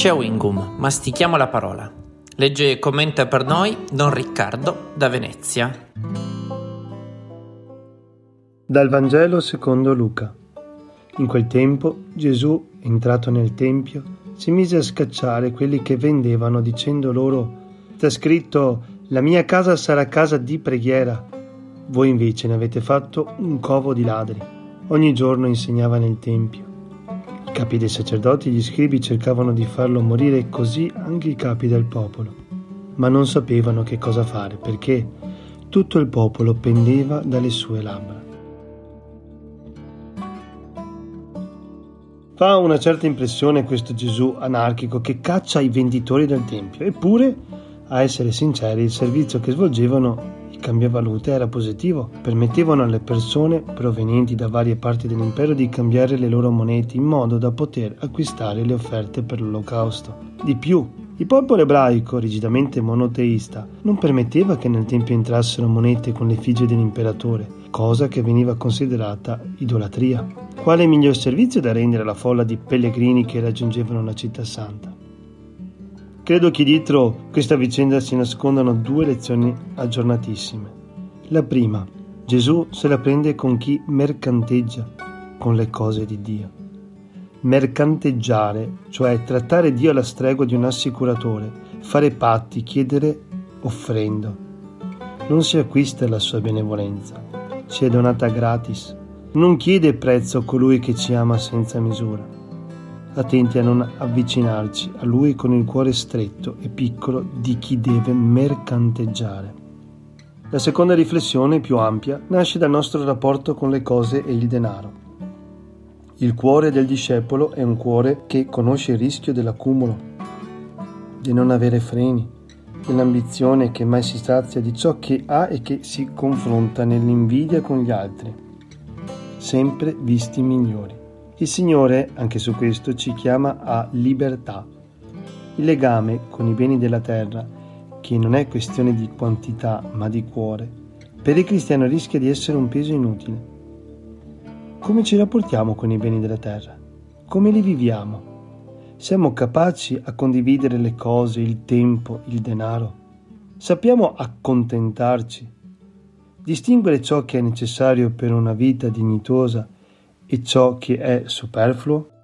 Chewingum, mastichiamo la parola. Legge e commenta per noi Don Riccardo da Venezia. Dal Vangelo secondo Luca. In quel tempo Gesù, entrato nel Tempio, si mise a scacciare quelli che vendevano dicendo loro, sta scritto, la mia casa sarà casa di preghiera. Voi invece ne avete fatto un covo di ladri. Ogni giorno insegnava nel Tempio. Capi dei sacerdoti e gli scribi cercavano di farlo morire così anche i capi del popolo, ma non sapevano che cosa fare perché tutto il popolo pendeva dalle sue labbra. Fa una certa impressione questo Gesù anarchico che caccia i venditori del Tempio, eppure, a essere sinceri, il servizio che svolgevano cambiavalute era positivo, permettevano alle persone provenienti da varie parti dell'impero di cambiare le loro monete in modo da poter acquistare le offerte per l'olocausto. Di più, il popolo ebraico, rigidamente monoteista, non permetteva che nel Tempio entrassero monete con l'effigie dell'imperatore, cosa che veniva considerata idolatria. Quale miglior servizio da rendere alla folla di pellegrini che raggiungevano la città santa? Credo che dietro questa vicenda si nascondano due lezioni aggiornatissime. La prima, Gesù se la prende con chi mercanteggia con le cose di Dio mercanteggiare, cioè trattare Dio alla stregua di un assicuratore, fare patti, chiedere offrendo. Non si acquista la sua benevolenza, ci è donata gratis. Non chiede prezzo a colui che ci ama senza misura. Attenti a non avvicinarci a lui con il cuore stretto e piccolo di chi deve mercanteggiare. La seconda riflessione, più ampia, nasce dal nostro rapporto con le cose e il denaro. Il cuore del discepolo è un cuore che conosce il rischio dell'accumulo, di non avere freni, dell'ambizione che mai si sazia di ciò che ha e che si confronta nell'invidia con gli altri, sempre visti migliori. Il Signore, anche su questo, ci chiama a libertà. Il legame con i beni della terra, che non è questione di quantità ma di cuore, per il cristiano rischia di essere un peso inutile come ci rapportiamo con i beni della terra? Come li viviamo? Siamo capaci a condividere le cose, il tempo, il denaro? Sappiamo accontentarci? Distinguere ciò che è necessario per una vita dignitosa e ciò che è superfluo?